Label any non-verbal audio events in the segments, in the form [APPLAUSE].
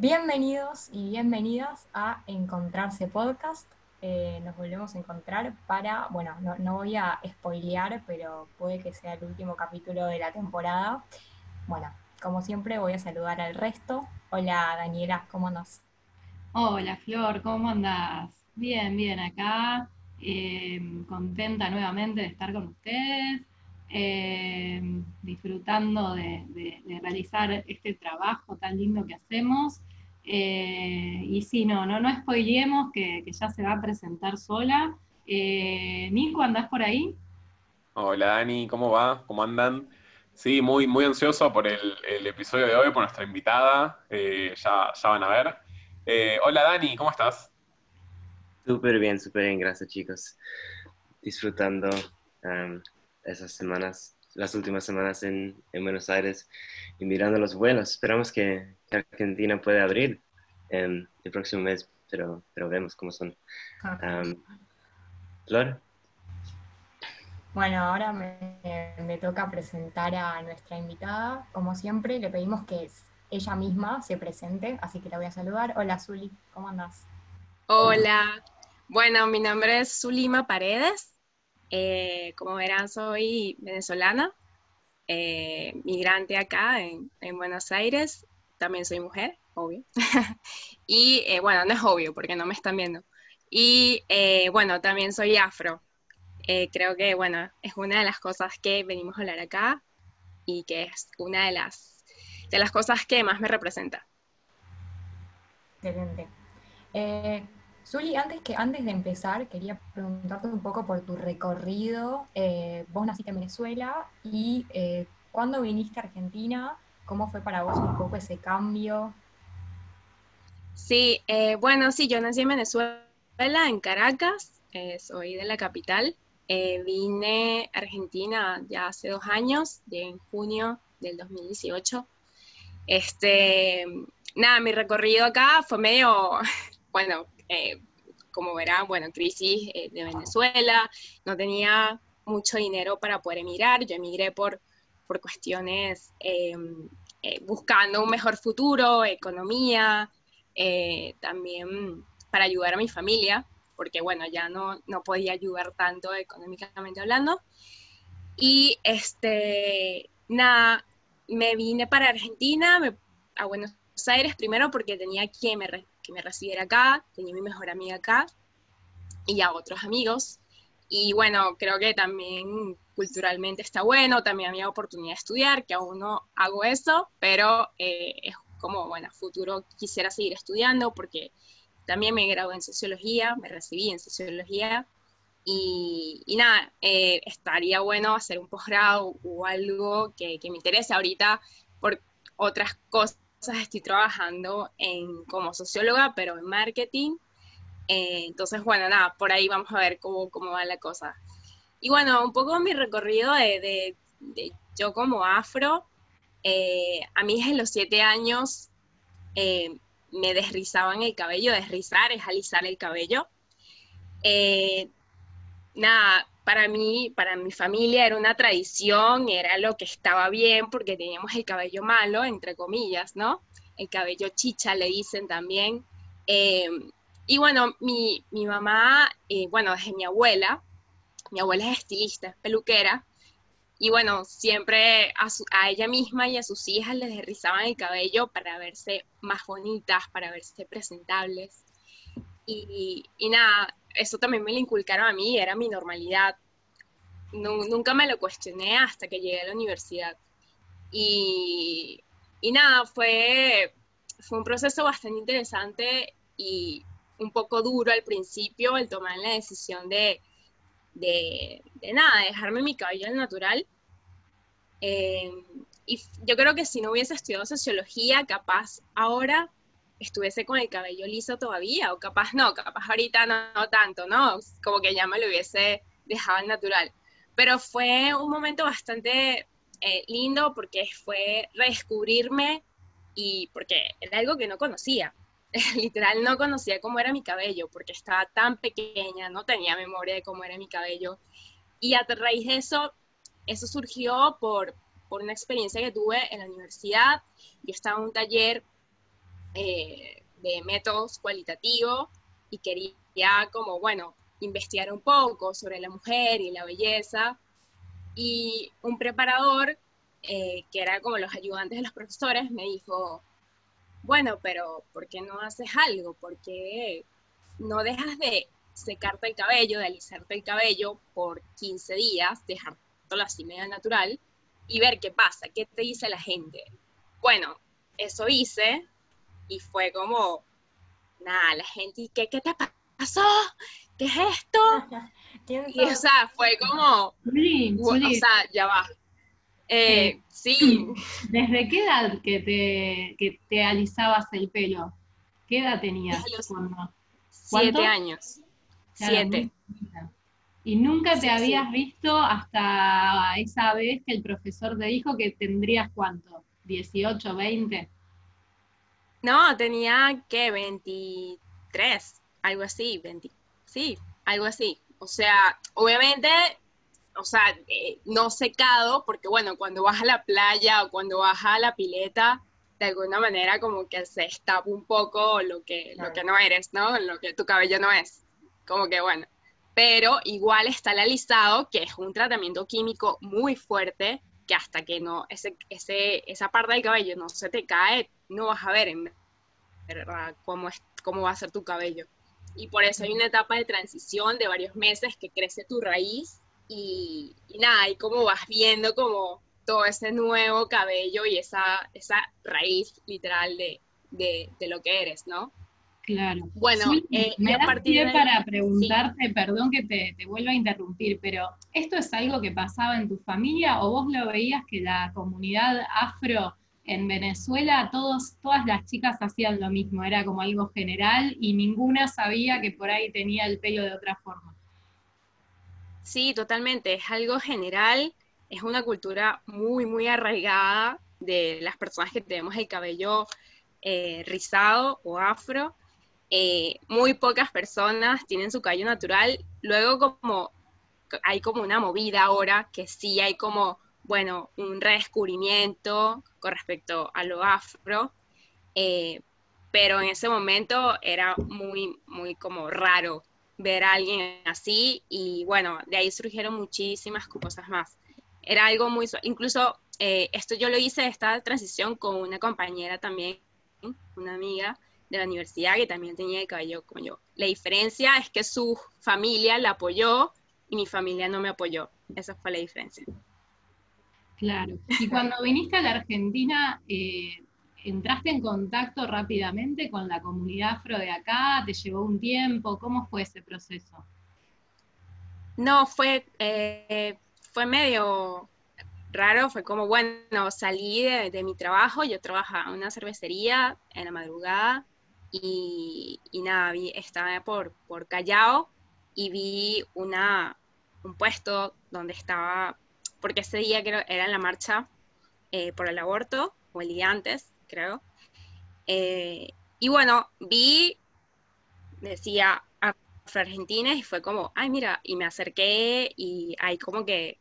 Bienvenidos y bienvenidas a Encontrarse Podcast. Eh, nos volvemos a encontrar para, bueno, no, voy a spoilear, pero puede que sea el último capítulo de la temporada. Bueno, como siempre voy a saludar al resto. Hola Daniela, ¿cómo andas? Hola Flor, ¿cómo andas? Bien, bien, acá, eh, contenta nuevamente de estar con ustedes, eh, disfrutando de, realizar este trabajo tan lindo que hacemos. Eh, y sí, no, no, no spoilemos que, ya se va a presentar sola. Nico, ¿andás por ahí? Hola Dani, ¿cómo va? ¿Cómo andan? Sí, muy, muy ansioso por el, episodio de hoy, por nuestra invitada, ya, ya van a ver. hola Dani, ¿cómo estás? Súper bien, súper bien, gracias chicos. Disfrutando esas semanas, las últimas semanas en, Buenos Aires y mirando los vuelos. Esperamos que, Argentina pueda abrir el próximo mes, pero, pero vemos cómo son. Flor. Bueno, ahora me, me, toca presentar a nuestra invitada. Como siempre, le pedimos que ella misma se presente, así que la voy a saludar. Hola, Zuli, ¿cómo andas? Hola, bueno, mi nombre es Zulima Paredes. Eh, como verán, soy venezolana, eh, migrante acá en, Buenos Aires. También soy mujer, obvio. [LAUGHS] y eh, bueno, no es obvio porque no me están viendo. Y bueno, también soy afro. creo que, bueno, es una de las cosas que venimos a hablar acá y que es una de las, de las cosas que más me representa. Excelente. Zuli, antes, que, antes de empezar, quería preguntarte un poco por tu recorrido. Eh, vos naciste en Venezuela y eh, ¿cuándo viniste a Argentina? ¿Cómo fue para vos un poco ese cambio? Sí, eh, bueno, sí, yo nací en Venezuela, en Caracas, soy de la capital. vine a Argentina ya hace dos años, en junio del 2018. Este, nada, mi recorrido acá fue medio, [LAUGHS] bueno, eh, como verán, bueno, crisis eh, de Venezuela, no tenía mucho dinero para poder emigrar, yo emigré por, por cuestiones em, eh, buscando un mejor futuro, economía, también para ayudar a mi familia, porque bueno, ya no, no podía ayudar tanto económicamente hablando. Y este, nada, me vine para Argentina, a Buenos Aires primero porque tenía quien me, que me recibiera acá, tenía mi mejor amiga acá y a otros amigos. Y bueno, creo que también culturalmente está bueno, también había oportunidad de estudiar, que aún no hago eso, pero eh, es como, bueno, futuro quisiera seguir estudiando porque también me gradué en sociología, me recibí en sociología y, nada, eh, estaría bueno hacer un posgrado o algo que, que me interese ahorita por otras cosas estoy trabajando en, como socióloga, pero en marketing. Eh, entonces, bueno, nada, por ahí vamos a ver cómo, cómo va la cosa. Y bueno, un poco mi recorrido de, de, yo como afro, eh, a mí desde los siete años eh, me desrizaban el cabello, desrizar es alisar el cabello. nada, para mí, para mi familia era una tradición, era lo que estaba bien porque teníamos el cabello malo, entre comillas, ¿no? El cabello chicha le dicen también. Em, y bueno, mi, mi mamá, eh, bueno, desde mi abuela, mi abuela es estilista, es peluquera, y bueno, siempre a, a, ella misma y a sus hijas les derrizaban el cabello para verse más bonitas, para verse presentables. Y, y nada, eso también me lo inculcaron a mí, era mi normalidad. nunca me lo cuestioné hasta que llegué a la universidad. Y, y nada, fue, fue un proceso bastante interesante y un poco duro al principio el tomar la decisión de, de, de nada, dejarme mi cabello al natural. Eh, y yo creo que si no hubiese estudiado sociología, capaz ahora estuviese con el cabello liso todavía, o capaz no, capaz ahorita no, tanto, ¿no? Como que ya me lo hubiese dejado natural. Pero fue un momento bastante eh, lindo porque fue redescubrirme y porque era algo que no conocía. [LAUGHS] Literal, no conocía cómo era mi cabello porque estaba tan pequeña, no tenía memoria de cómo era mi cabello. Y a raíz de eso, eso surgió por, por una experiencia que tuve en la universidad. Yo estaba en un taller eh, de métodos cualitativos y quería como, bueno, investigar un poco sobre la mujer y la belleza. Y un preparador, eh, que era como los ayudantes de los profesores, me dijo, bueno, pero ¿por qué no haces algo? ¿Por qué no dejas de secarte el cabello, de alisarte el cabello por 15 días, dejártelo así medio natural y ver qué pasa, qué te dice la gente? Bueno, eso hice y fue como, nada, la gente, ¿qué, qué te pasó? ¿Qué es esto? [LAUGHS] y o sea, fue como, o sea, ya va. Eh, sí. [LAUGHS] ¿Desde qué edad que te, que te alisabas el pelo? ¿Qué edad tenías? Siete años. Siete. Y nunca te habías visto hasta esa vez que el profesor te dijo que tendrías cuánto, 18, 20. No, tenía que 23, algo así, 20, sí, algo así. O sea, obviamente, o sea, eh, no secado, porque bueno, cuando vas a la playa o cuando vas a la pileta, de alguna manera como que se estapa un poco lo que, lo que no eres, ¿no? Lo que tu cabello no es. Como que bueno. Pero igual está el alisado, que es un tratamiento químico muy fuerte, que hasta que no, ese, ese, esa parte del cabello no se te cae, no vas a ver en verdad cómo, es, cómo va a ser tu cabello. Y por eso hay una etapa de transición de varios meses que crece tu raíz y, nada, y cómo vas viendo como todo ese nuevo cabello y esa, esa raíz literal de, de, de lo que eres, ¿no? Claro. Bueno, eh, me da partir para preguntarte, perdón que te, te vuelva a interrumpir, pero ¿esto es algo que pasaba en tu familia o vos lo veías que la comunidad afro en Venezuela todos, todas las chicas hacían lo mismo, era como algo general y ninguna sabía que por ahí tenía el pelo de otra forma? Sí, totalmente, es algo general, es una cultura muy, muy arraigada de las personas que tenemos el cabello eh, rizado o afro, eh, muy pocas personas tienen su cabello natural. Luego como hay como una movida ahora que sí hay como, bueno, un redescubrimiento con respecto a lo afro, eh, pero en ese momento era muy, muy como raro ver a alguien así y bueno, de ahí surgieron muchísimas cosas más. Era algo muy, incluso eh, esto yo lo hice, esta transición con una compañera también, una amiga, de la universidad que también tenía el cabello como yo. La diferencia es que su familia la apoyó y mi familia no me apoyó. Esa fue la diferencia. Claro. Y cuando viniste a la Argentina, eh, ¿entraste en contacto rápidamente con la comunidad afro de acá? ¿Te llevó un tiempo? ¿Cómo fue ese proceso? No, fue, eh, fue medio raro, fue como, bueno, salí de, mi trabajo, yo trabajaba en una cervecería en la madrugada, y, nada, vi, estaba por, por Callao y vi una, un puesto donde estaba, porque ese día creo era en la marcha eh, por el aborto, o el día antes, creo. Eh, y bueno, vi, decía Argentina y fue como, ay, mira, y me acerqué y ahí como que,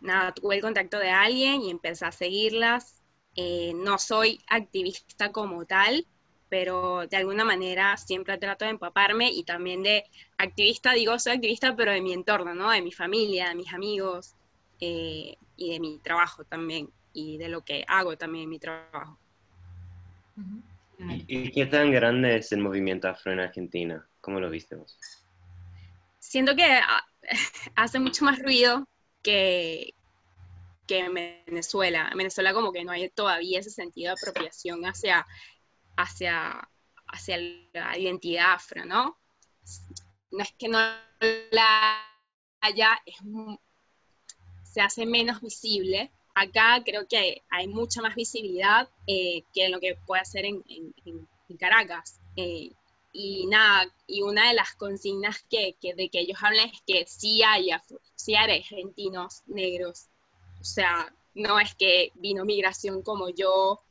nada, tuve el contacto de alguien y empecé a seguirlas. Eh, no soy activista como tal, pero de alguna manera siempre trato de empaparme y también de activista, digo, soy activista, pero de mi entorno, ¿no? De mi familia, de mis amigos eh, y de mi trabajo también y de lo que hago también en mi trabajo. ¿Y qué tan grande es el movimiento afro en Argentina? ¿Cómo lo viste vos? Siento que ah, [LAUGHS] hace mucho más ruido que, que en Venezuela. En Venezuela como que no hay todavía ese sentido de apropiación hacia hacia, hacia la identidad afro, ¿no? No es que no la haya, se hace menos visible. Acá creo que hay, mucha más visibilidad eh, que en lo que puede hacer en, Caracas. Eh, y nada, y una de las consignas que, de que ellos hablan es que sí hay, sí hay argentinos negros. O sea, no es que vino migración como yo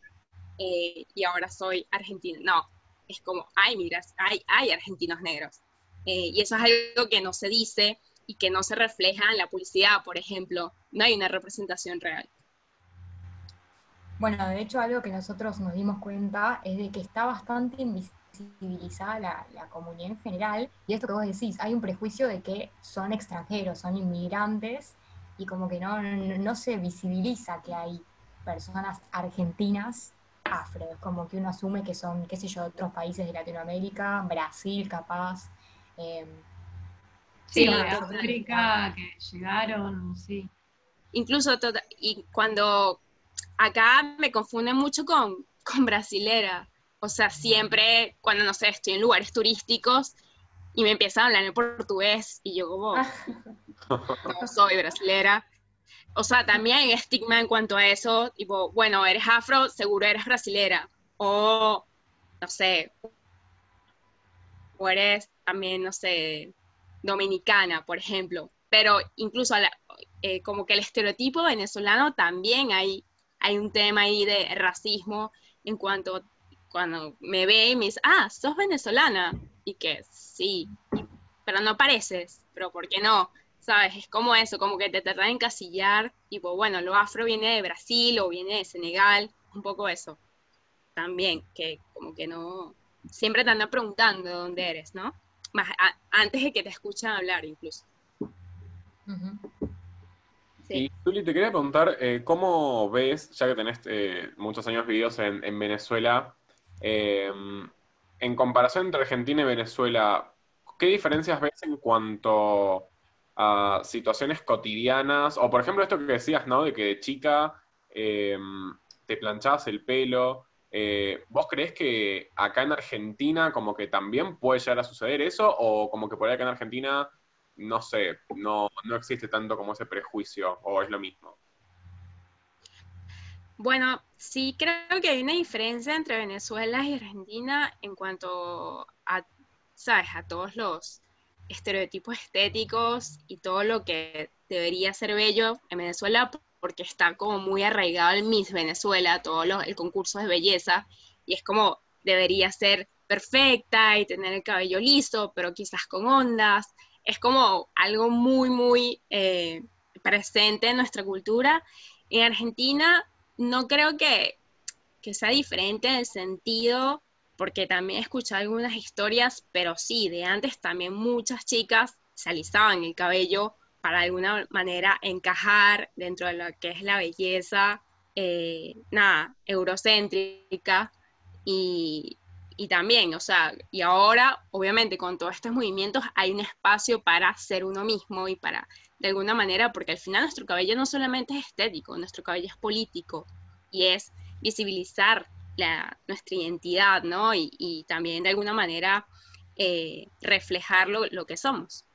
eh, y ahora soy argentina. No, es como, hay, migras, hay, hay argentinos negros. Eh, y eso es algo que no se dice y que no se refleja en la publicidad, por ejemplo. No hay una representación real. Bueno, de hecho algo que nosotros nos dimos cuenta es de que está bastante invisibilizada la, comunidad en general, y esto que vos decís, hay un prejuicio de que son extranjeros, son inmigrantes, y como que no, no, se visibiliza que hay personas argentinas afro, es como que uno asume que son, qué sé yo, otros países de Latinoamérica, Brasil capaz. eh, Sí, de. África que llegaron, sí. Incluso, tota- y cuando acá me confunden mucho con, con brasilera. O sea, siempre, cuando no sé, estoy en lugares turísticos y me empiezan a hablar en portugués y yo como, [LAUGHS] no soy brasilera. O sea, también hay estigma en cuanto a eso, tipo, bueno, eres afro, seguro eres brasilera. O, no sé, o eres también, no sé, dominicana, por ejemplo. Pero incluso eh, como que el estereotipo venezolano también hay, hay un tema ahí de racismo en cuanto cuando me ve y me dice, ah, sos venezolana. Y que sí, pero no pareces, pero ¿por qué no? ¿Sabes? Es como eso, como que te tratan de encasillar, tipo, bueno, lo afro viene de Brasil o viene de Senegal, un poco eso. También, que como que no, siempre te andan preguntando de dónde eres, ¿no? Más a- antes de que te escuchen hablar incluso. Sí. Y Zuli, te quería preguntar, eh, ¿cómo ves, ya que tenés eh, muchos años vividos en, en Venezuela, eh, en comparación entre Argentina y Venezuela, ¿qué diferencias ves en cuanto a situaciones cotidianas? O por ejemplo, esto que decías, ¿no? De que de chica eh, te planchabas el pelo. Eh, ¿vos creés que acá en Argentina como que también puede llegar a suceder eso? ¿O como que por ahí acá en Argentina no sé, no, no existe tanto como ese prejuicio, o es lo mismo. Bueno, sí creo que hay una diferencia entre Venezuela y Argentina en cuanto a, sabes, a todos los estereotipos estéticos y todo lo que debería ser bello en Venezuela porque está como muy arraigado el Miss Venezuela, todo el concurso de belleza, y es como debería ser perfecta y tener el cabello liso, pero quizás con ondas. Es como algo muy, muy eh, presente en nuestra cultura. En Argentina no creo que, que sea diferente en el sentido, porque también he escuchado algunas historias, pero sí, de antes también muchas chicas se alisaban el cabello para de alguna manera encajar dentro de lo que es la belleza, eh, nada, eurocéntrica y, y también, o sea, y ahora, obviamente, con todos estos movimientos hay un espacio para ser uno mismo y para, de alguna manera, porque al final nuestro cabello no solamente es estético, nuestro cabello es político y es visibilizar la, nuestra identidad, ¿no? Y, y también de alguna manera eh, reflejar lo, lo que somos.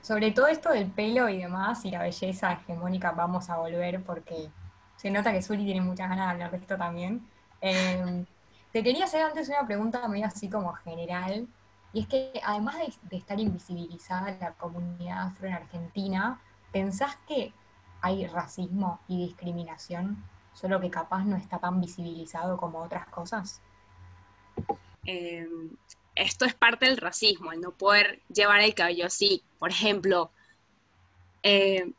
Sobre todo esto del pelo y demás, y la belleza hegemónica, vamos a volver porque se nota que Zuli tiene muchas ganas de hablar de esto también. Eh, [LAUGHS] te quería hacer antes una pregunta medio así como general, y es que además de, de estar invisibilizada la comunidad afro en Argentina, ¿pensás que hay racismo y discriminación, solo que capaz no está tan visibilizado como otras cosas? eh, esto es parte del racismo, el no poder llevar el cabello así. Por ejemplo, eh,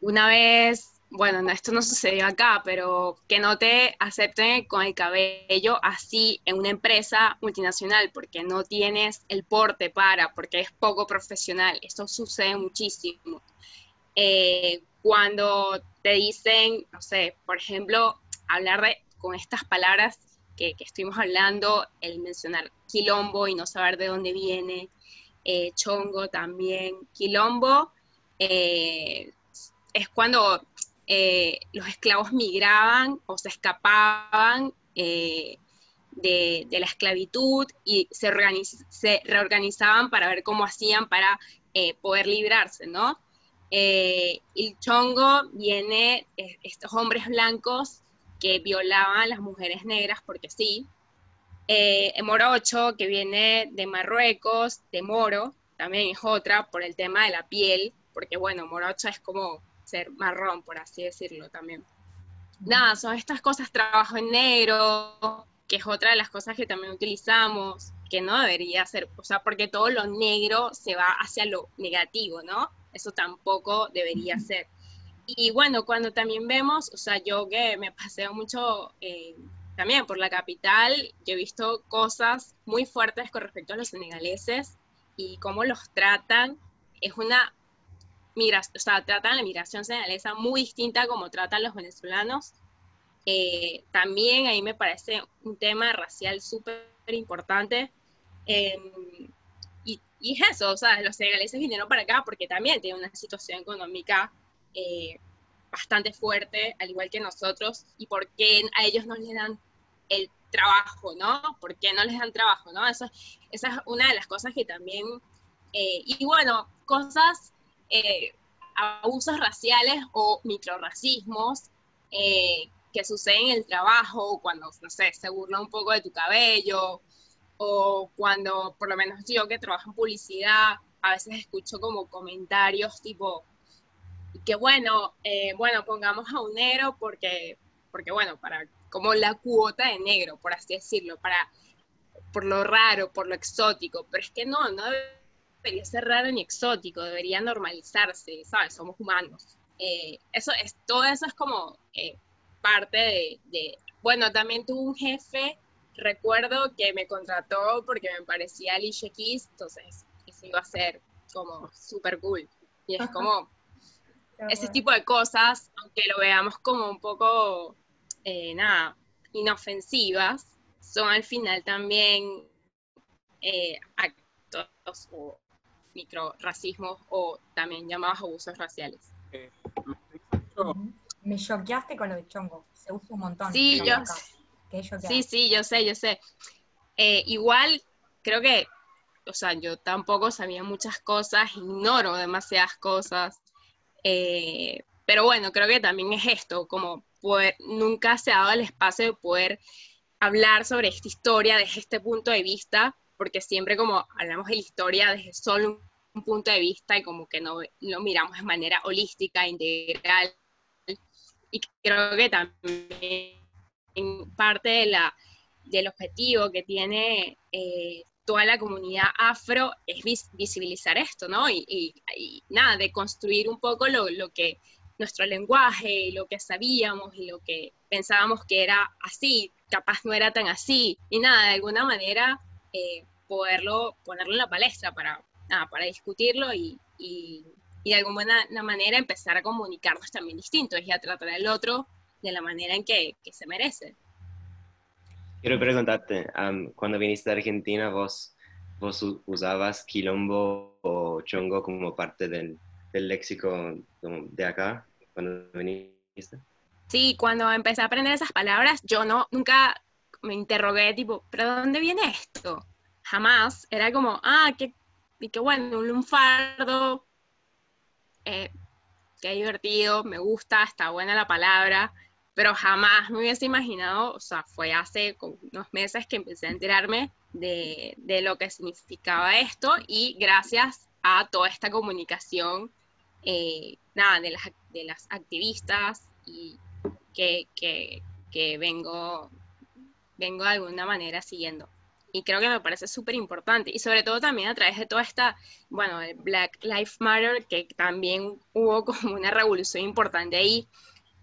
una vez, bueno, no, esto no sucedió acá, pero que no te acepten con el cabello así en una empresa multinacional porque no tienes el porte para, porque es poco profesional. Esto sucede muchísimo. Eh, cuando te dicen, no sé, por ejemplo, hablar de, con estas palabras que, que estuvimos hablando, el mencionar quilombo y no saber de dónde viene, eh, chongo también, quilombo, eh, es cuando eh, los esclavos migraban o se escapaban eh, de, la esclavitud y se, se, reorganizaban para ver cómo hacían para eh, poder librarse, ¿no? El chongo viene, estos hombres blancos que violaban a las mujeres negras porque sí. Eh, morocho, que viene de Marruecos, de moro, también es otra por el tema de la piel, porque bueno, morocha es como ser marrón, por así decirlo también. Nada, son estas cosas, trabajo en negro, que es otra de las cosas que también utilizamos, que no debería ser, o sea, porque todo lo negro se va hacia lo negativo, ¿no? Eso tampoco debería ser. Y bueno, cuando también vemos, o sea, yo que me [LAUGHS] paseo mucho eh, también por la capital, yo he visto cosas muy fuertes con respecto a los senegaleses y cómo los tratan. Es una migración, o sea, tratan la migración senegalesa muy distinta como tratan los venezolanos. Eh, también ahí me parece un tema racial súper importante. Em, y, y, es eso, o sea, los senegaleses vinieron para acá porque también tienen una situación económica eh, bastante fuerte, al igual que nosotros, y por qué a ellos no les dan el trabajo, ¿no? ¿Por qué no les dan trabajo, ¿no? Eso, esa es una de las cosas que también, eh, y bueno, cosas, eh, abusos raciales o microracismos eh, que suceden en el trabajo, cuando, no sé, se burla un poco de tu cabello, o cuando, por lo menos yo que trabajo en publicidad, a veces escucho como comentarios tipo, que bueno, eh, bueno, pongamos a un negro porque, porque bueno, para como la cuota de negro, por así decirlo, para por lo raro, por lo exótico, pero es que no, no debería ser raro ni exótico, debería normalizarse, ¿sabes? Somos humanos. Eh, eso es, todo eso es como eh, parte de, de, bueno, también tuve un jefe, recuerdo que me contrató porque me parecía Alicia Keys, entonces eso iba a ser como súper cool. Y es como, ese tipo de cosas, aunque lo veamos como un poco, eh, nada, inofensivas, son al final también eh, actos o microracismos o también llamados abusos raciales. Eh, me choqueaste con lo de chongo, se usa un montón. Sí, yo, sí, sí, yo sé, yo sé. igual, creo que, o sea, yo tampoco sabía muchas cosas, ignoro demasiadas cosas, eh, pero bueno, creo que también es esto, como nunca se ha dado el espacio de poder hablar sobre esta historia desde este punto de vista, porque siempre como hablamos de la historia desde solo un punto de vista y como que no lo miramos de manera holística, integral. Y creo que también parte de la, del objetivo que tiene eh, toda la comunidad afro es visibilizar esto, ¿no? Y, nada, de construir un poco lo, que nuestro lenguaje, lo que sabíamos y lo que pensábamos que era así, capaz no era tan así, y nada, de alguna manera eh, poderlo, ponerlo en la palestra para, para discutirlo y, de alguna manera empezar a comunicarnos también distintos y a tratar al otro de la manera en que se merece. Quiero preguntarte, cuando viniste a Argentina, ¿vos, vos usabas quilombo o chongo como parte del, del léxico de acá, cuando viniste? Sí, cuando empecé a aprender esas palabras, yo no, nunca me interrogué, tipo, ¿pero dónde viene esto? Jamás. Era como, ah, qué, qué bueno, un lunfardo, eh, qué divertido, me gusta, está buena la palabra pero jamás me hubiese imaginado, o sea, fue hace unos meses que empecé a enterarme de, lo que significaba esto y gracias a toda esta comunicación, eh, nada, de las, de las activistas y que, vengo, vengo de alguna manera siguiendo. Y creo que me parece súper importante. Y sobre todo también a través de toda esta, bueno, el Black Lives Matter, que también hubo como una revolución importante ahí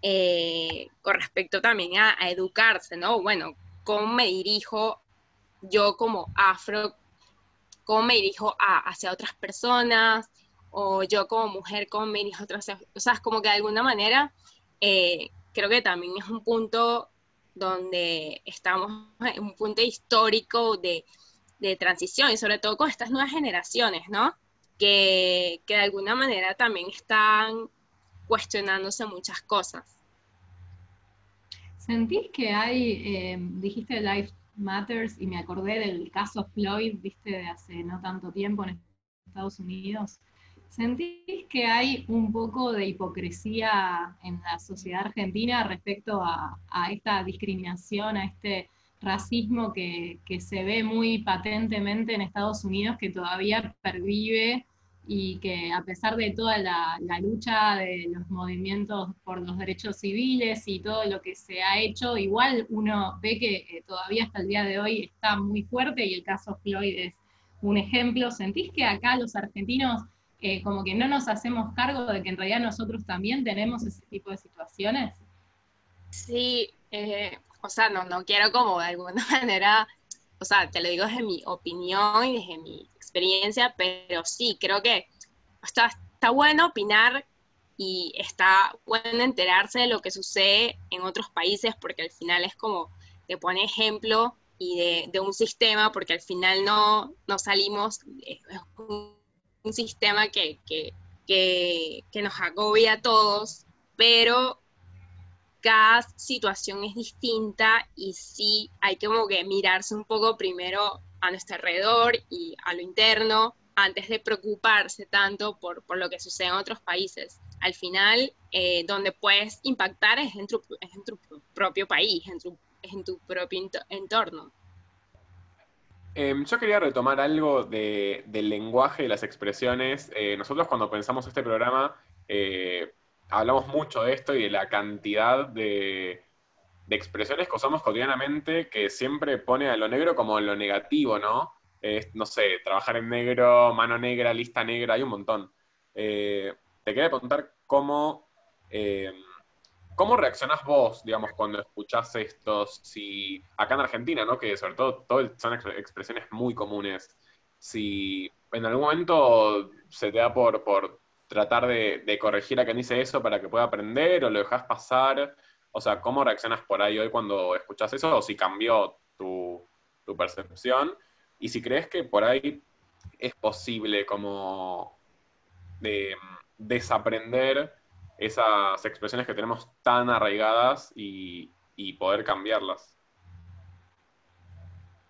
eh, con respecto también a, educarse, ¿no? Bueno, ¿cómo me dirijo yo como afro? ¿Cómo me dirijo hacia otras personas? O yo como mujer, ¿cómo me dirijo a otras? O sea, como que de alguna manera eh, creo que también es un punto donde estamos en un punto histórico de, de transición y sobre todo con estas nuevas generaciones, ¿no? Que, que de alguna manera también están cuestionándose muchas cosas. ¿Sentís que hay, eh, dijiste Life Matters y me acordé del caso Floyd, viste, de hace no tanto tiempo en Estados Unidos? ¿Sentís que hay un poco de hipocresía en la sociedad argentina respecto a, esta discriminación, a este racismo que, que, se ve muy patentemente en Estados Unidos, que todavía pervive y que a pesar de toda la, lucha de los movimientos por los derechos civiles y todo lo que se ha hecho, igual uno ve que eh, todavía hasta el día de hoy está muy fuerte y el caso Floyd es un ejemplo. ¿Sentís que acá los argentinos eh, como que no nos hacemos cargo de que en realidad nosotros también tenemos ese tipo de situaciones. Sí, eh, o sea, no, no quiero como de alguna [LAUGHS] manera, o sea, te lo digo desde mi opinión y desde mi experiencia, pero sí, creo que está, está bueno opinar y está bueno enterarse de lo que sucede en otros países porque al final es como te pone ejemplo y de, un sistema porque al final no, no salimos, es un, sistema que, que, que nos agobia a todos, pero cada situación es distinta y sí hay que mirarse un poco primero a nuestro alrededor y a lo interno antes de preocuparse tanto por, lo que sucede en otros países. Al final, eh, donde puedes impactar es en tu, propio país, en tu, en tu propio entorno. Em, yo quería retomar algo de, del lenguaje y las expresiones. Eh, nosotros cuando pensamos este programa eh, hablamos mucho de esto y de la cantidad de, expresiones que usamos cotidianamente que siempre pone a lo negro como lo negativo, ¿no? no sé, trabajar en negro, mano negra, lista negra, hay un montón. Eh, te quería preguntar cómo, eh, cómo reaccionás vos, digamos, cuando escuchás esto, si acá en Argentina, ¿no? Que sobre todo, todo son expresiones muy comunes, si en algún momento se te da por, por tratar de, corregir a quien dice eso para que pueda aprender o lo dejas pasar? O sea, ¿cómo reaccionas por ahí hoy cuando escuchas eso? O si cambió tu, percepción. Y si crees que por ahí es posible como de, desaprender esas expresiones que tenemos tan arraigadas y poder cambiarlas.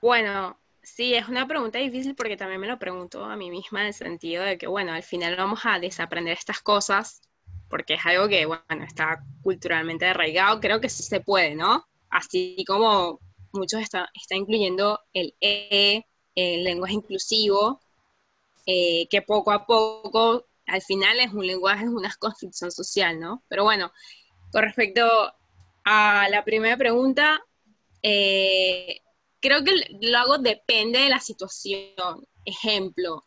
Bueno, Sí, es una pregunta difícil porque también me lo pregunto a mí misma en el sentido de que, bueno, al final vamos a desaprender estas cosas porque es algo que, bueno, está culturalmente arraigado, creo que sí se puede, ¿no? Así como muchos están está incluyendo el E, el lenguaje inclusivo, eh, que poco a poco, al final es un lenguaje, es una [LAUGHS] construcción social, ¿no? Pero bueno, con respecto a la primera pregunta, eh, creo que lo hago depende de la situación. Ejemplo,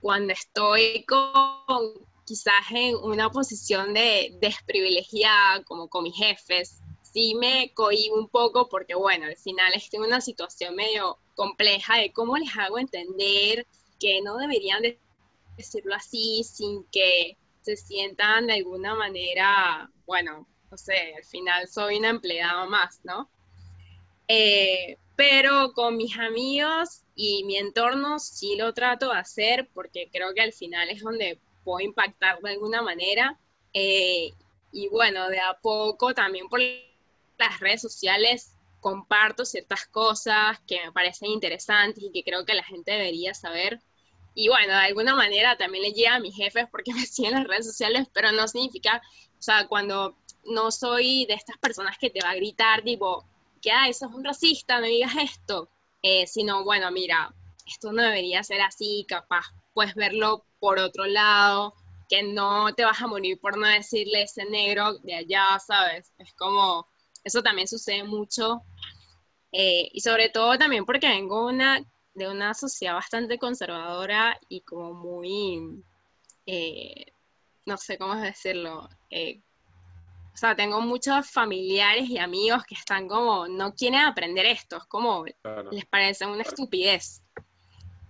cuando estoy con quizás en una posición de desprivilegiada, como con mis jefes, sí me cohibo un poco porque, bueno, al final estoy en una situación medio compleja de cómo les hago entender que no deberían decirlo así sin que se sientan de alguna manera, bueno, no sé, al final soy una empleada más, ¿no? Eh, pero con mis amigos y mi entorno sí lo trato de hacer porque creo que al final es donde puedo impactar de alguna manera. Eh, y bueno, de a poco también por las redes sociales comparto ciertas cosas que me parecen interesantes y que creo que la gente debería saber. Y bueno, de alguna manera también le llega a mis jefes porque [LAUGHS] me siguen en las redes sociales, pero no significa, o sea, cuando no soy de estas personas que te va a gritar, tipo, que, ah, eso es un racista, no digas esto, eh, sino, bueno, mira, esto no debería ser así, capaz puedes verlo por otro lado, que no te vas a morir por no decirle ese negro de allá, ¿sabes? Es como, eso también sucede mucho, eh, y sobre todo también porque vengo una, de una sociedad bastante conservadora y como muy, eh, no sé cómo decirlo, o sea, tengo muchos familiares y amigos que están como, no quieren aprender esto, es como, les parece una estupidez.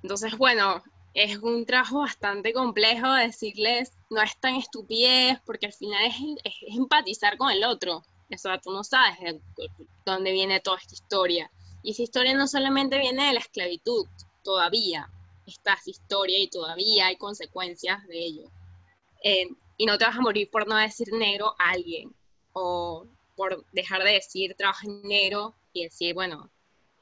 Entonces, bueno, es un trabajo bastante complejo decirles, no es tan estupidez, porque al final es, empatizar con el otro. O sea, tú no sabes de dónde viene toda esta historia. Y esa historia no solamente viene de la esclavitud, todavía está esa historia y todavía hay consecuencias de ello. Eh, y no te vas a morir por no decir negro a alguien o por dejar de decir trabajo en negro y decir, bueno,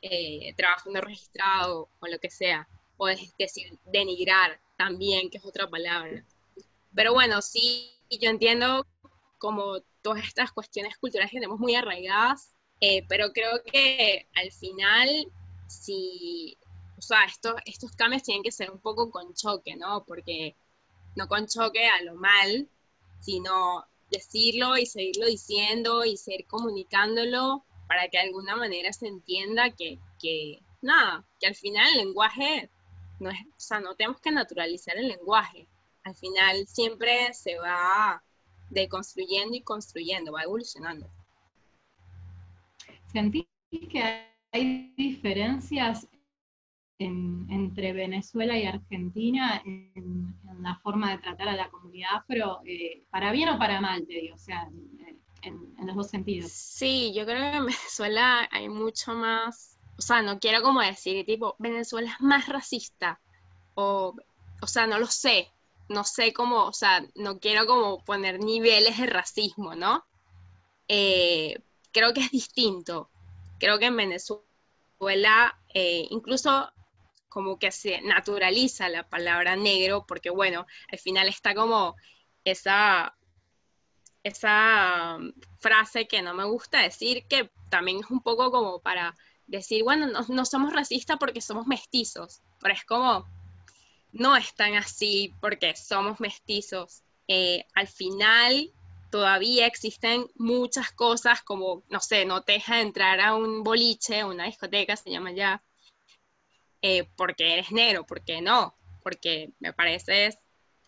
eh, trabajo no registrado o lo que sea, o decir denigrar también, que es otra palabra. Pero bueno, sí, yo entiendo como todas estas cuestiones culturales que tenemos muy arraigadas, eh, pero creo que al final, si, o sea, estos, estos cambios tienen que ser un poco con choque, ¿no? Porque no con choque a lo mal, sino decirlo y seguirlo diciendo y seguir comunicándolo para que de alguna manera se entienda que, que nada, que al final el lenguaje, no es, o sea, no tenemos que naturalizar el lenguaje. al final siempre se va deconstruyendo y construyendo, va evolucionando. ¿Sentís que hay diferencias entre Venezuela y Argentina en, la forma de tratar a la comunidad afro, eh, para bien o para mal, te digo, o sea, en, los dos sentidos? Sí, yo creo que en [LAUGHS] Venezuela hay mucho más, o sea, no quiero como decir, tipo, Venezuela es más racista, o, o sea, no lo sé, no sé cómo, o sea, no quiero como poner niveles de racismo, ¿no? Eh, creo que es distinto. Creo que en Venezuela eh, incluso como que se naturaliza la palabra negro, porque bueno, al final está como esa, esa um, frase que no me gusta decir, que también es un poco como para decir, bueno, no, no somos racistas porque somos mestizos, pero es como, no es tan así porque somos mestizos. Eh, al final todavía existen muchas cosas como, no sé, no te deja entrar a un boliche, una discoteca se llama ya, eh, porque eres negro, porque no, porque me parece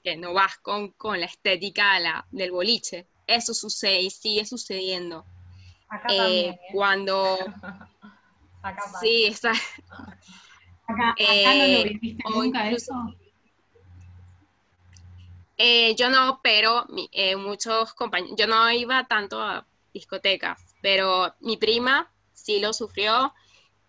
que no vas con, la estética la, del boliche. Eso sucede y sigue sucediendo. Acá también, ¿eh? Cuando... [LAUGHS] Acá sí, está, Acá, no lo eh, viviste nunca eso. Eh, yo no, pero eh, muchos compañeros, yo no iba tanto a discotecas, pero mi prima sí lo sufrió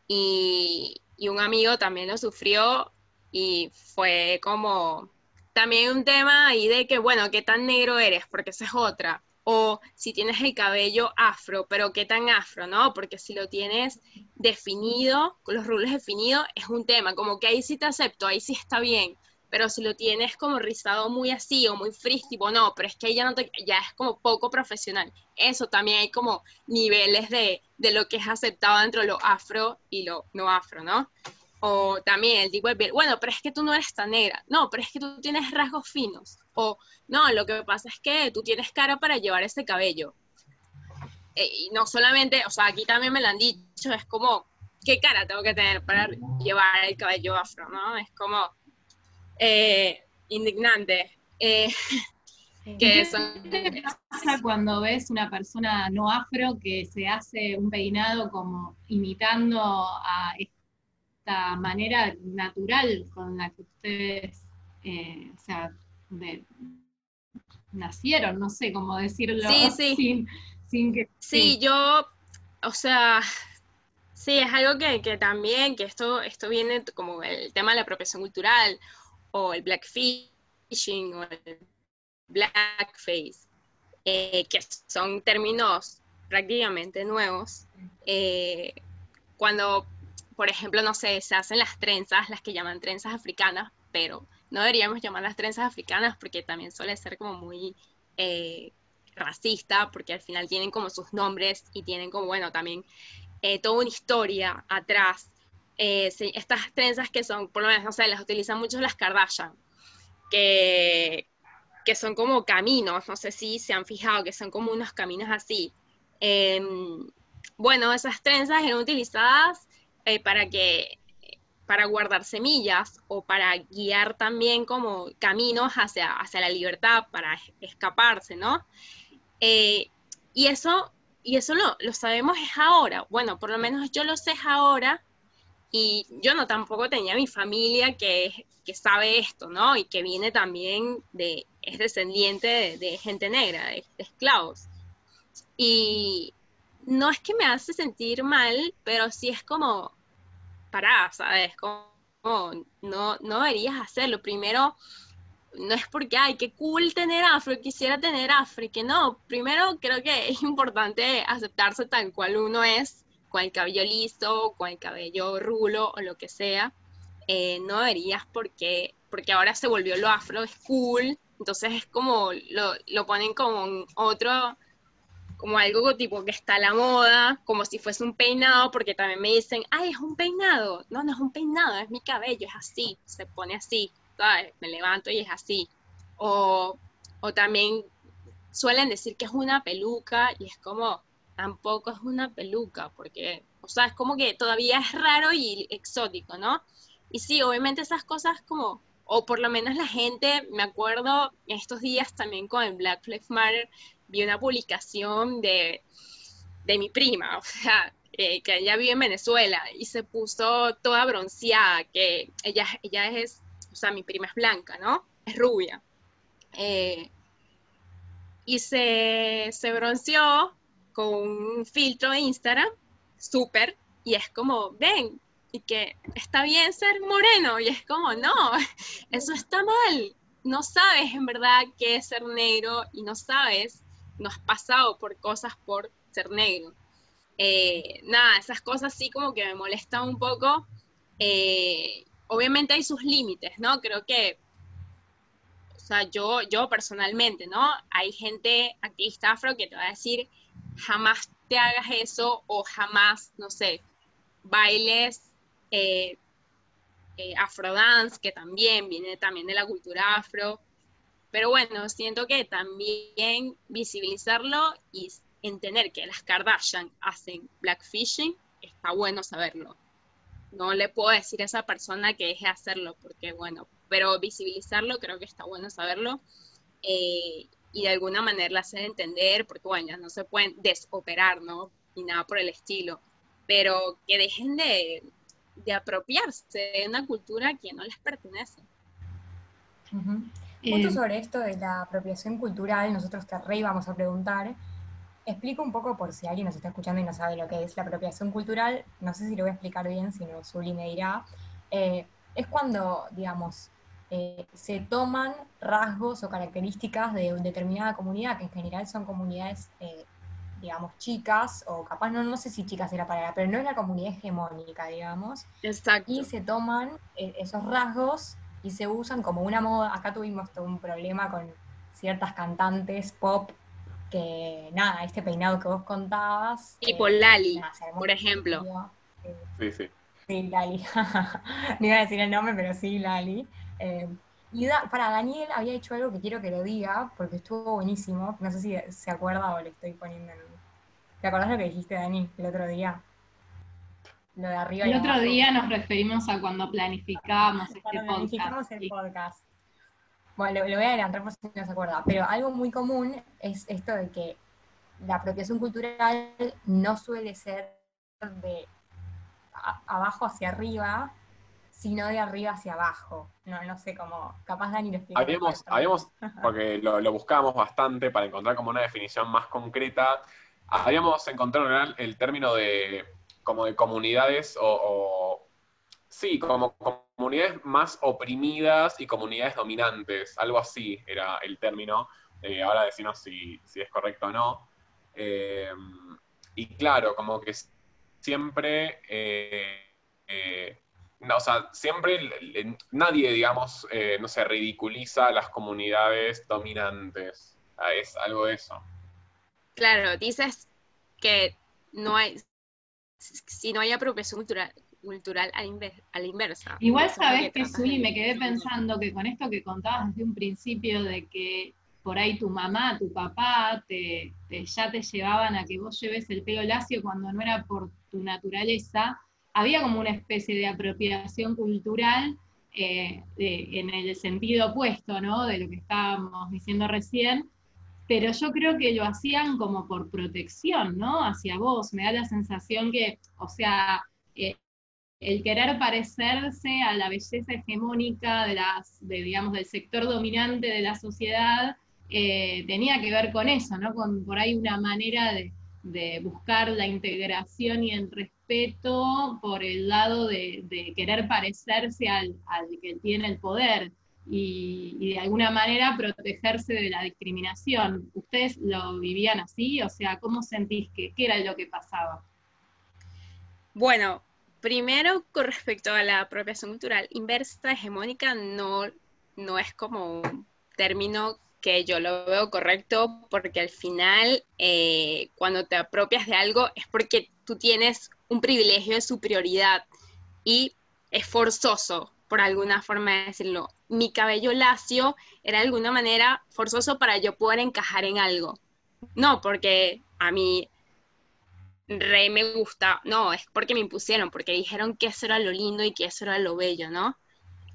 y, y un amigo también lo sufrió y fue como también un tema ahí de que, bueno, ¿qué tan negro eres? Porque esa es otra o si tienes el cabello afro, pero qué tan afro, ¿no? Porque si lo tienes definido, con los rulos definidos, es un tema, como que ahí sí te acepto, ahí sí está bien, pero si lo tienes como rizado muy así o muy frizz, tipo, no, pero es que ya, no ya es como poco profesional. Eso también hay como niveles de, de lo que es aceptado dentro de lo afro y lo no afro, ¿no? O también el tipo de piel, bueno, pero es que tú no eres tan negra. No, pero es que tú tienes rasgos finos. O no, lo que pasa es que tú tienes cara para llevar ese cabello. Eh, y no solamente, o sea, aquí también me lo han dicho, es como, ¿qué cara tengo que tener para llevar el cabello afro? ¿no? Es como eh, indignante. Eh, ¿Qué pasa cuando ves una persona no afro que se hace un peinado como imitando a esta manera natural con la que ustedes, eh, o sea, nacieron, no sé cómo decirlo, sí, [LAUGHS] Sin, que... Sí, yo, o sea, sí, es algo que, también, que esto, esto viene como el tema de la apropiación cultural, o el blackfishing, o el blackface, eh, que son términos prácticamente nuevos. Eh, cuando por ejemplo, no sé, se hacen las trenzas, las que llaman trenzas africanas, pero no deberíamos llamar las trenzas africanas porque también suele ser como muy eh, racista, porque al final tienen como sus nombres y tienen como, bueno, también eh, toda una historia atrás. Eh, estas trenzas que son, por lo menos, no sé, las utilizan mucho las Kardashian, que, que son como caminos, no sé si se han fijado, que son como unos caminos así. Em, bueno, esas trenzas eran utilizadas eh, para que para guardar semillas o para guiar también como caminos hacia, hacia la libertad, para escaparse, ¿no? Eh, y eso, y eso lo, lo, sabemos es ahora. Bueno, por lo menos yo lo sé ahora y yo no tampoco tenía mi familia que, que sabe esto, ¿no? Y que viene también de, es descendiente de, gente negra, de, esclavos. Y, no es que me hace sentir mal, pero sí es como, pará, ¿sabes? Como, no, no deberías hacerlo. Primero, no es porque, ay, qué cool tener afro, quisiera tener afro, que no. Primero, creo que es importante aceptarse tal cual uno es, con el cabello liso, con el cabello rulo o lo que sea. Eh, no deberías porque, porque ahora se volvió lo afro, es cool. Entonces es como, lo, lo ponen como otro como algo tipo que está a la moda, como si fuese un peinado, porque también me dicen, ay, es un peinado. No, no es un peinado, es mi cabello, es así, se pone así, ¿sabes? Me levanto y es así. O, o también suelen decir que es una peluca y es como, tampoco es una peluca, porque, o sea, es como que todavía es raro y exótico, ¿no? Y sí, obviamente esas cosas como o por lo menos la gente, me acuerdo estos días también con el Black Lives Matter, vi una publicación de, de mi prima, [LAUGHS] o sea, que ella vive en Venezuela y se puso toda bronceada, que ella, ella es, o sea, mi prima es blanca, ¿no? Es rubia. Eh, y se, se bronceó con un filtro de Instagram, súper, y es como, ven, y que está bien ser moreno, y es como, no, [LAUGHS] eso está mal, no sabes en verdad qué es ser negro y no sabes, no has pasado por cosas por ser negro. Eh, nada, esas cosas sí como que me molestan un poco. Eh, obviamente hay sus límites, ¿no? Creo que, o sea, yo, yo personalmente, ¿no? Hay gente activista afro que te va a decir, jamás te hagas eso o jamás, no sé, bailes eh, eh, afrodance, que también viene también de la cultura afro. Pero bueno, siento que también visibilizarlo y entender que las Kardashian hacen blackfishing, está bueno saberlo. No le puedo decir a esa persona que deje de hacerlo, porque bueno, pero visibilizarlo creo que está bueno saberlo. Eh, y de alguna manera hacer entender, porque bueno, ya no se pueden desoperar, ¿no? Ni nada por el estilo, pero que dejen de, de apropiarse de una cultura que no les pertenece. Justo eh, sobre esto de la apropiación cultural, nosotros te re vamos a preguntar. Explico un poco por si alguien nos está escuchando y no sabe lo que es la apropiación cultural. No sé si lo voy a explicar bien, si no, Zuli me dirá. Eh, es cuando, digamos, eh, se toman rasgos o características de una determinada comunidad, que en general son comunidades digamos, chicas, o capaz no, no sé si chicas era palabra, pero no es la comunidad hegemónica, digamos. Exacto. Y se toman eh, esos rasgos y se usan como una moda. Acá tuvimos todo un problema con ciertas cantantes pop que, nada, este peinado que vos contabas. Tipo eh, Lali, por ejemplo. sí, sí. Sí, Lali. [LAUGHS] no iba a decir el nombre, pero sí, Lali. Eh, y para Daniel había hecho algo que quiero que lo diga, porque estuvo buenísimo. No sé si se acuerda o le estoy poniendo en... ¿Te acordás lo que dijiste, Dani, el otro día? Lo de arriba El otro día nos referimos a cuando planificábamos este cuando planificamos el podcast. Bueno, lo, voy a adelantar por si no se acuerda. Pero algo muy común es esto de que la apropiación cultural no suele ser de abajo hacia arriba, sino de arriba hacia abajo. No, no sé cómo, capaz Dani lo explica. Habíamos, habíamos [LAUGHS] porque lo, lo, buscábamos bastante para encontrar como una definición más concreta, habíamos encontrado el término de como de comunidades o, sí, como comunidades más oprimidas y comunidades dominantes, algo así era el término. Eh, ahora decimos si, si, es correcto o no. Eh, y claro, como que siempre eh, no, o sea, siempre nadie, digamos, eh, no se ridiculiza a las comunidades dominantes. Ah, es algo de eso. Claro, dices que no hay, si no hay apropiación cultural, cultural a, la inversa. Igual sabes que, Suli, me quedé pensando que con esto que contabas desde un principio de que por ahí tu mamá, tu papá, te, ya te llevaban a que vos lleves el pelo lacio cuando no era por tu naturaleza, había como una especie de apropiación cultural eh, en el sentido opuesto, ¿no? De lo que estábamos diciendo recién, pero yo creo que lo hacían como por protección, ¿no? Hacia vos. Me da la sensación que, o sea, eh, el querer parecerse a la belleza hegemónica de las, digamos, del sector dominante de la sociedad eh, tenía que ver con eso, ¿no? Con por ahí una manera de, de buscar la integración y el respeto por el lado de, querer parecerse al, que tiene el poder y, de alguna manera protegerse de la discriminación. ¿Ustedes lo vivían así? O sea, ¿cómo sentís que qué era lo que pasaba? Bueno, primero con respecto a la apropiación cultural inversa hegemónica, no, no es como un término que yo lo veo correcto porque al final eh, cuando te apropias de algo es porque tú tienes un privilegio de superioridad y es forzoso, por alguna forma de decirlo. Mi cabello lacio era de alguna manera forzoso para yo poder encajar en algo. No porque a mí re me gusta, no, es porque me impusieron, porque dijeron que eso era lo lindo y que eso era lo bello, ¿no?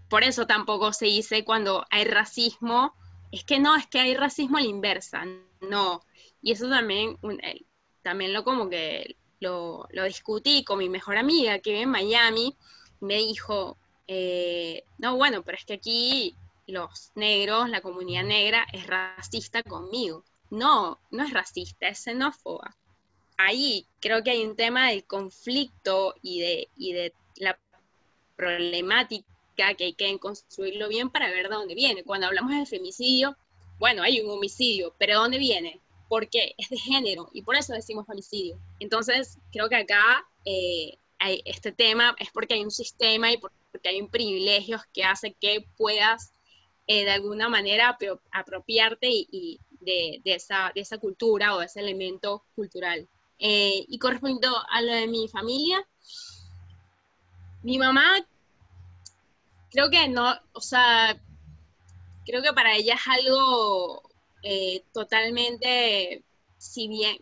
por eso tampoco se dice cuando hay racismo, es que no, es que hay racismo a la inversa, no. Y eso también, eh, también lo como que lo, discutí con mi mejor amiga que vive en Miami, me dijo, eh, no, bueno, pero es que aquí los negros, la comunidad negra es racista conmigo. No, no es racista, es xenófoba. Ahí creo que hay un tema del conflicto y de, y de la problemática que hay que construirlo bien para ver de dónde viene. Cuando hablamos de femicidio, bueno, hay un homicidio, pero ¿de dónde viene? Porque es de género y por eso decimos homicidio. Entonces, creo que acá eh, hay este tema es porque hay un sistema y porque hay un privilegio que hace que puedas eh, de alguna manera apropiarte y, de, esa, de, esa, cultura o de ese elemento cultural. Eh, y con respecto a lo de mi familia, mi mamá creo que no, o sea, creo que para ella es algo eh, totalmente, si bien,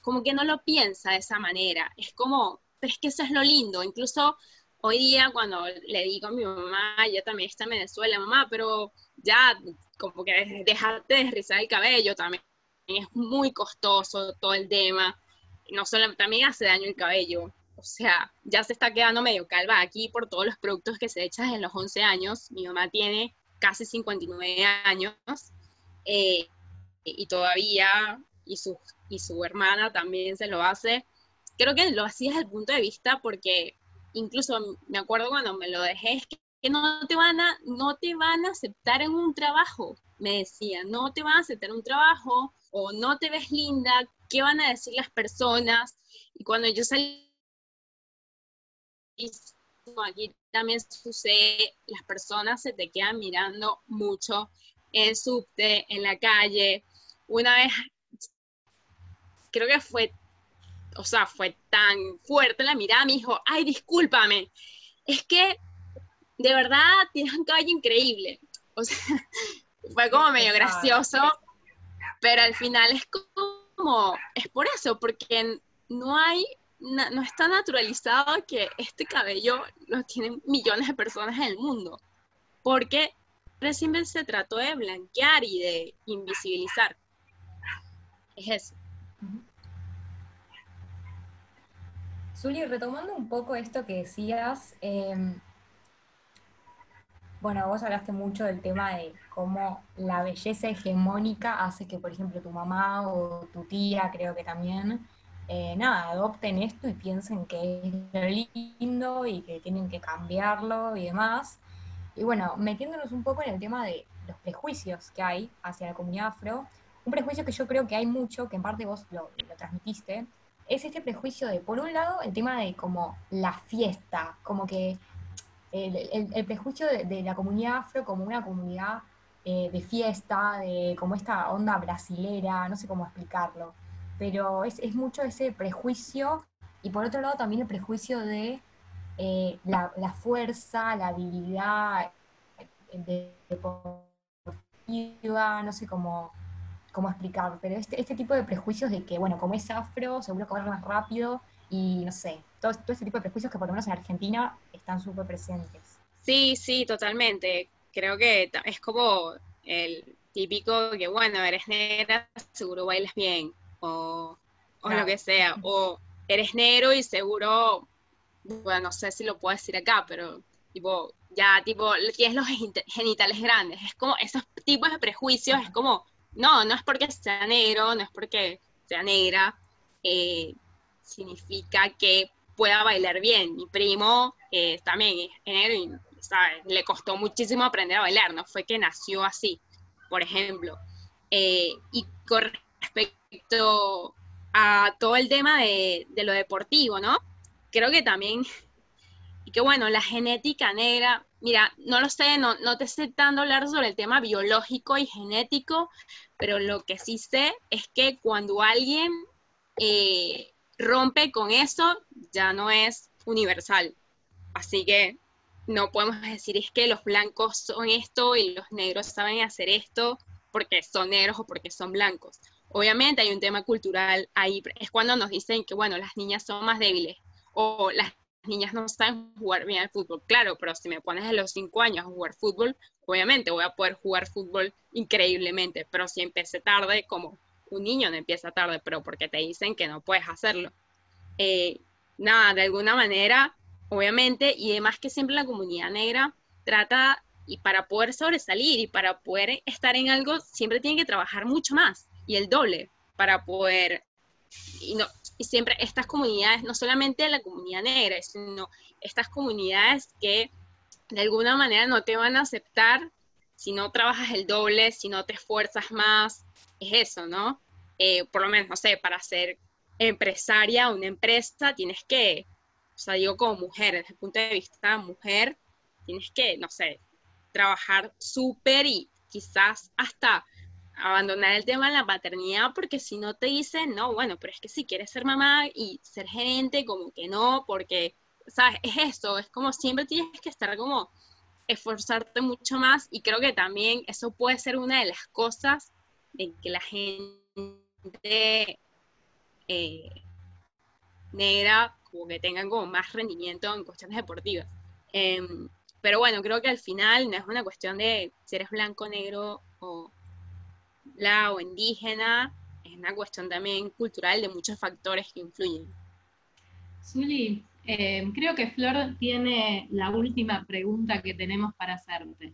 como que no lo piensa de esa manera, es como, es que eso es lo lindo, incluso hoy día cuando le digo a mi mamá, ella también está en Venezuela, mamá, pero ya como que dejarte de rizar el cabello también es muy costoso todo el tema, no solo, también hace daño el cabello, o sea, ya se está quedando medio calva aquí por todos los productos que se echan en los 11 años, mi mamá tiene casi 59 años, eh, y todavía, y su, y su hermana también se lo hace, creo que lo hacía desde el punto de vista porque incluso me acuerdo cuando me lo dejé, es que no te van a, no te van a aceptar en un trabajo, me decía, no te van a aceptar en un trabajo, o no te ves linda, ¿qué van a decir las personas? Y cuando yo salí, aquí también sucede, las personas se te quedan mirando mucho en subte, en la calle. Una vez, creo que fue o sea, fue tan fuerte la mirada, me dijo, ay, discúlpame, es que de verdad tienes un cabello increíble. O sea, [LAUGHS] fue como medio gracioso, pero al final es como, es por eso, porque no hay, no está naturalizado que este cabello lo tienen millones de personas en el mundo, porque siempre se trató de blanquear y de invisibilizar. Es eso. Zuli, retomando un poco esto que decías, em, bueno, vos hablaste mucho del tema de cómo la belleza hegemónica hace que, por ejemplo, tu mamá o tu tía, creo que también, eh, nada, adopten esto y piensen que es lindo y que tienen que cambiarlo y demás. Y bueno, metiéndonos un poco en el tema de los prejuicios que hay hacia la comunidad afro, un prejuicio que yo creo que hay mucho, que en parte vos lo, lo transmitiste, es este prejuicio de, por un lado, el tema de como la fiesta, como que el, prejuicio de, la comunidad afro como una comunidad eh, de fiesta, de como esta onda brasilera, no sé cómo explicarlo, pero es, mucho ese prejuicio y por otro lado también el prejuicio de eh, la, fuerza, la habilidad eh, deportiva, no sé cómo cómo explicar, pero este, este tipo de prejuicios de que, bueno, como es afro, seguro corre más rápido y no sé, todo, todo este tipo de prejuicios que por lo menos en Argentina están súper presentes. Sí, sí, totalmente. Creo que es como el típico que, bueno, eres negra, seguro bailas bien, o, o lo que sea, o eres negro y seguro, bueno, no sé si lo puedo decir acá, pero tipo, ya, tipo, tienes los genitales grandes, es como esos tipos de prejuicios, es como no, no es porque sea negro, no es porque sea negra, eh, significa que pueda bailar bien. Mi primo eh, también es negro y le costó muchísimo aprender a bailar, no fue que nació así, por ejemplo. Eh, y con respecto a todo el tema de, de lo deportivo, ¿no? Creo que también, [LAUGHS] y que bueno, la genética negra Mira, no lo sé, no, no te sé tanto hablar sobre el tema biológico y genético, pero lo que sí sé es que cuando alguien eh, rompe con eso, ya no es universal. Así que no podemos decir es que los blancos son esto y los negros saben hacer esto porque son negros o porque son blancos. Obviamente hay un tema cultural ahí, es cuando nos dicen que, bueno, las niñas son más débiles o las niñas no saben jugar bien al fútbol. Claro, pero si me pones a los cinco años a jugar fútbol, obviamente voy a poder jugar fútbol increíblemente, pero si empecé tarde, como un niño no empieza tarde, pero porque te dicen que no puedes hacerlo. Eh, nada, de alguna manera, obviamente, y además que siempre la comunidad negra trata, y para poder sobresalir y para poder estar en algo, siempre tiene que trabajar mucho más y el doble para poder, y, no, y siempre estas comunidades, no solamente la comunidad negra, sino estas comunidades que de alguna manera no te van a aceptar si no trabajas el doble, si no te esfuerzas más, es eso, ¿no? Eh, por lo menos, no sé, para ser empresaria, una empresa, tienes que, o sea, digo como mujer, desde el punto de vista mujer, tienes que, no sé, trabajar súper y quizás hasta abandonar el tema de la paternidad, porque si no te dicen, no, bueno, pero es que si quieres ser mamá y ser gerente, como que no, porque, ¿sabes? Es eso, es como siempre tienes que estar como esforzarte mucho más y creo que también eso puede ser una de las cosas de que la gente eh, negra como que tengan como más rendimiento en cuestiones deportivas. Em, pero bueno, creo que al final no es una cuestión de si eres blanco, negro o la o indígena, es una cuestión también cultural de muchos factores que influyen. Zuli, eh, creo que Flor tiene la última pregunta que tenemos para hacerte.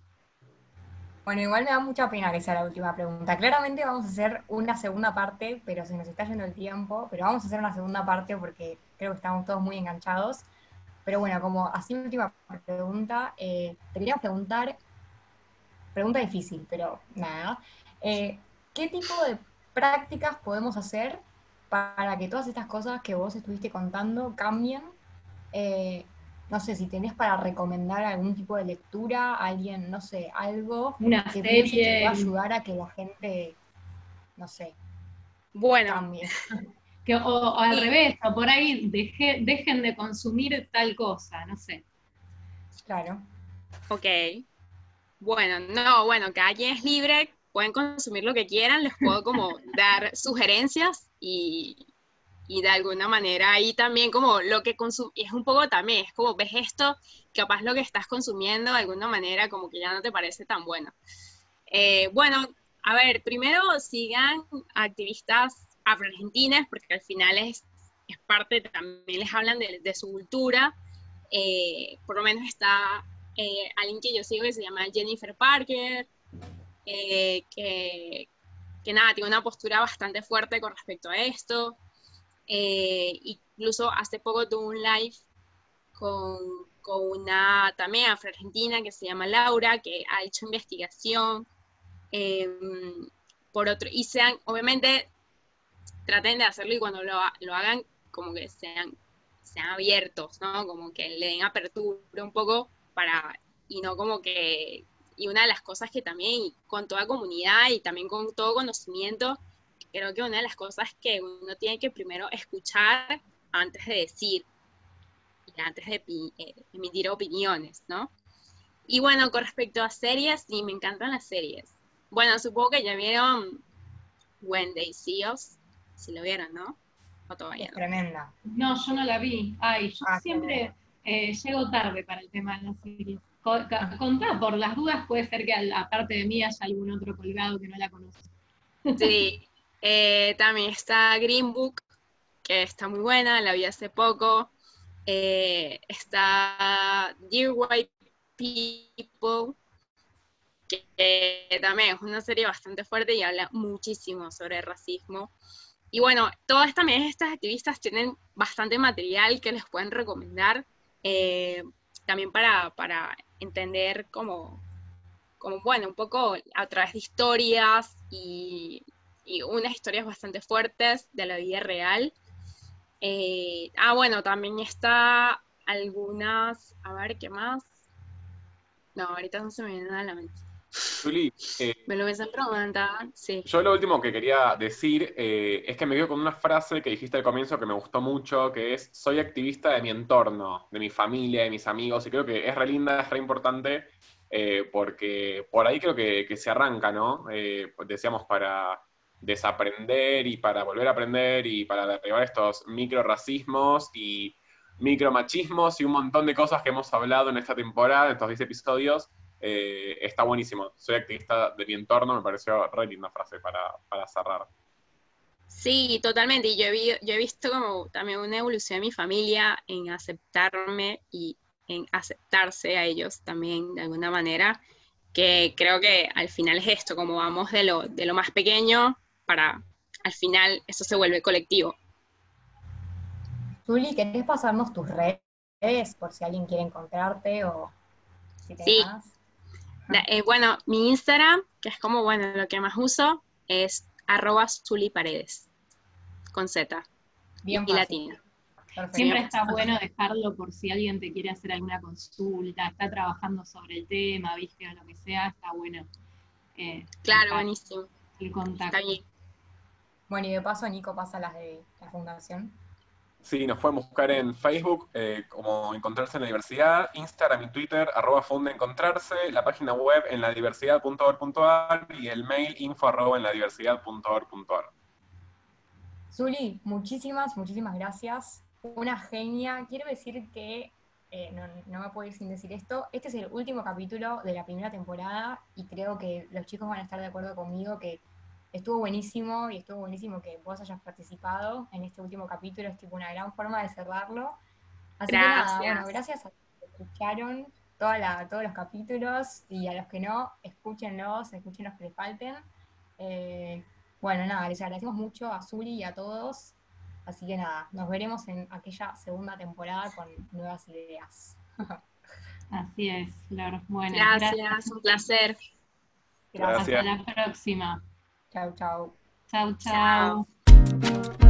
Bueno, igual me da mucha pena que sea la última pregunta. Claramente vamos a hacer una segunda parte, pero se nos está yendo el tiempo, pero vamos a hacer una segunda parte porque creo que estamos todos muy enganchados. Pero bueno, como así última pregunta, eh, te quería preguntar, pregunta difícil, pero nada, eh, ¿qué tipo de prácticas podemos hacer para que todas estas cosas que vos estuviste contando cambien? Eh, no sé, si tenés para recomendar algún tipo de lectura, alguien, no sé, algo Una que serie. que va a ayudar a que la gente, no sé, Bueno, cambie. [LAUGHS] Que, o, o al Sí. revés, o por ahí deje- dejen de consumir tal cosa, no sé. Claro. ok. Bueno, no, bueno, cada quien es libre, pueden consumir lo que quieran, les puedo como [LAUGHS] dar sugerencias y, y de alguna manera ahí también como lo que es un poco también, es como ves esto, capaz lo que estás consumiendo de alguna manera como que ya no te parece tan bueno. Eh, bueno, a ver, primero sigan activistas afro-argentinas porque al final es, es parte, también les hablan de, de su cultura, Eh, por lo menos está eh, alguien que yo sigo que se llama Jennifer Parker, eh, que, que nada, tiene una postura bastante fuerte con respecto a esto. Eh, incluso hace poco tuvo un live con, con una también afro-argentina que se llama Laura, que ha hecho investigación. eh, por otro, y sean, obviamente, traten de hacerlo y cuando lo, lo hagan, como que sean, sean abiertos, ¿no? Como que le den apertura un poco para, y no como que, y una de las cosas que también, y con toda comunidad y también con todo conocimiento, creo que una de las cosas que uno tiene que primero escuchar antes de decir y antes de eh, emitir opiniones, ¿no? Y bueno, con respecto a series, sí, me encantan las series. Bueno, supongo que ya vieron When They See Us, si lo vieron, ¿no? O todavía Es no. tremenda. No, yo no la vi. Ay, yo Ah, siempre eh, llego tarde para el tema de las series. Contá, por las dudas, puede ser que aparte de mí haya algún otro colgado que no la conoce. Sí, [LAUGHS] eh, también está Green Book, que está muy buena, la vi hace poco. Eh, está Dear White People, que, que también es una serie bastante fuerte y habla muchísimo sobre racismo. Y bueno, todas también estas activistas tienen bastante material que les pueden recomendar, eh, también para, para entender como, como, bueno, un poco a través de historias y, y unas historias bastante fuertes de la vida real. Eh, ah, bueno, también está algunas, a ver, ¿qué más? No, ahorita no se me viene nada a la mente. Juli, eh, Me lo están preguntando, sí. yo lo último que quería decir eh, es que me quedo con una frase que dijiste al comienzo que me gustó mucho, que es, soy activista de mi entorno, de mi familia, de mis amigos, y creo que es re linda, es re importante, eh, porque por ahí creo que, que se arranca, ¿no? Decíamos para desaprender y para volver a aprender y para derribar estos micro racismos y micromachismos y un montón de cosas que hemos hablado en esta temporada, en estos 10 episodios. Eh, está buenísimo. Soy activista de mi entorno, me pareció re linda frase para, para cerrar. Sí, totalmente. Y yo he, yo he visto como también una evolución de mi familia en aceptarme y en aceptarse a ellos también de alguna manera, que creo que al final es esto, como vamos de lo, de lo más pequeño para al final eso se vuelve colectivo. Juli, ¿querés pasarnos tus redes por si alguien quiere encontrarte o si te sí. Eh, bueno, mi Instagram, que es como bueno lo que más uso, es arroba Paredes, con Z. Bien y latina. Siempre está bueno dejarlo por si alguien te quiere hacer alguna consulta, está trabajando sobre el tema, viste, o lo que sea, está bueno. Eh, claro, buenísimo. El contacto. Está bien. Bueno, y de paso Nico pasa las de la fundación. Sí, nos pueden buscar en Facebook eh, como Encontrarse en la Diversidad, Instagram y Twitter, arroba Encontrarse, la página web en ladiversidad.org.ar y el mail info arroba en. Zuli, muchísimas, muchísimas gracias. Una genia. Quiero decir que, eh, no, me puedo ir sin decir esto, este es el último capítulo de la primera temporada y creo que los chicos van a estar de acuerdo conmigo que estuvo buenísimo y estuvo buenísimo que vos hayas participado en este último capítulo, es tipo una gran forma de cerrarlo. Así que nada, bueno, gracias a los que escucharon toda todos los capítulos y a los que no, escúchenlos, escuchen los que les falten. Eh, bueno, nada, les agradecemos mucho a Zuli y a todos. Así que nada, nos veremos en aquella segunda temporada con nuevas ideas. [LAUGHS] Así es, Flor. Bueno, gracias, un placer. Gracias. Hasta la próxima. Chau, chau. Chau, chau.